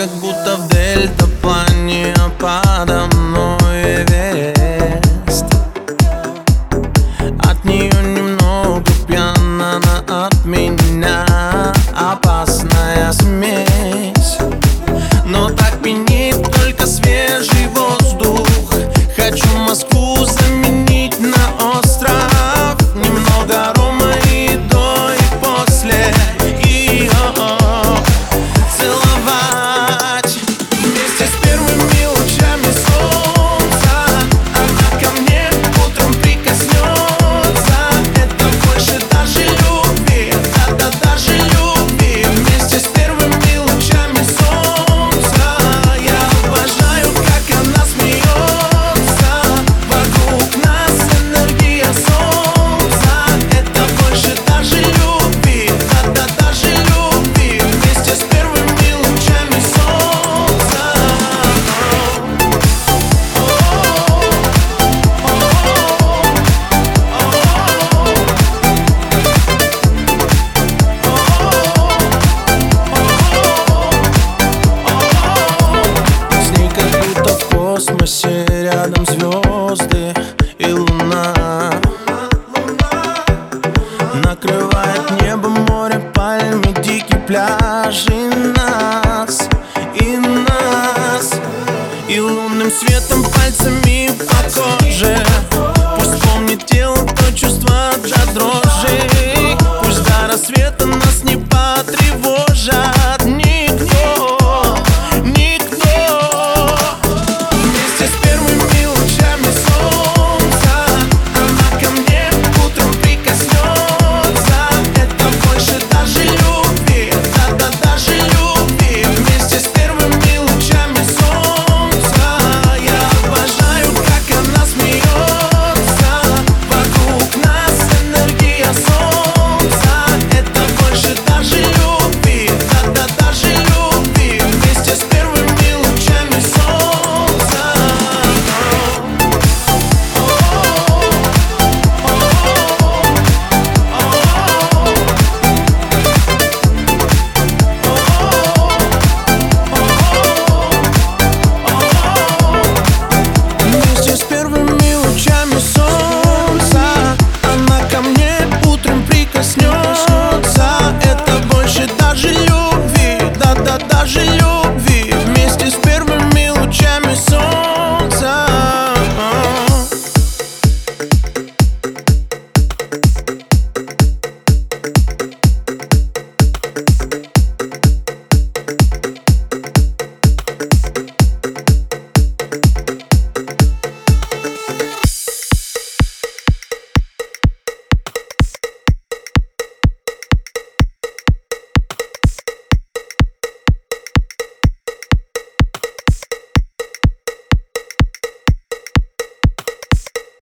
Как будто в дельтаплане а подо мной Эверест От нее немного пьяна, она от меня опасная смесь. Но так пьянит только свежий воздух. Хочу Москву космосе рядом звезды и луна. Накрывает небо, море, пальмы, дикий пляж И нас, и нас. И лунным светом пальцами по коже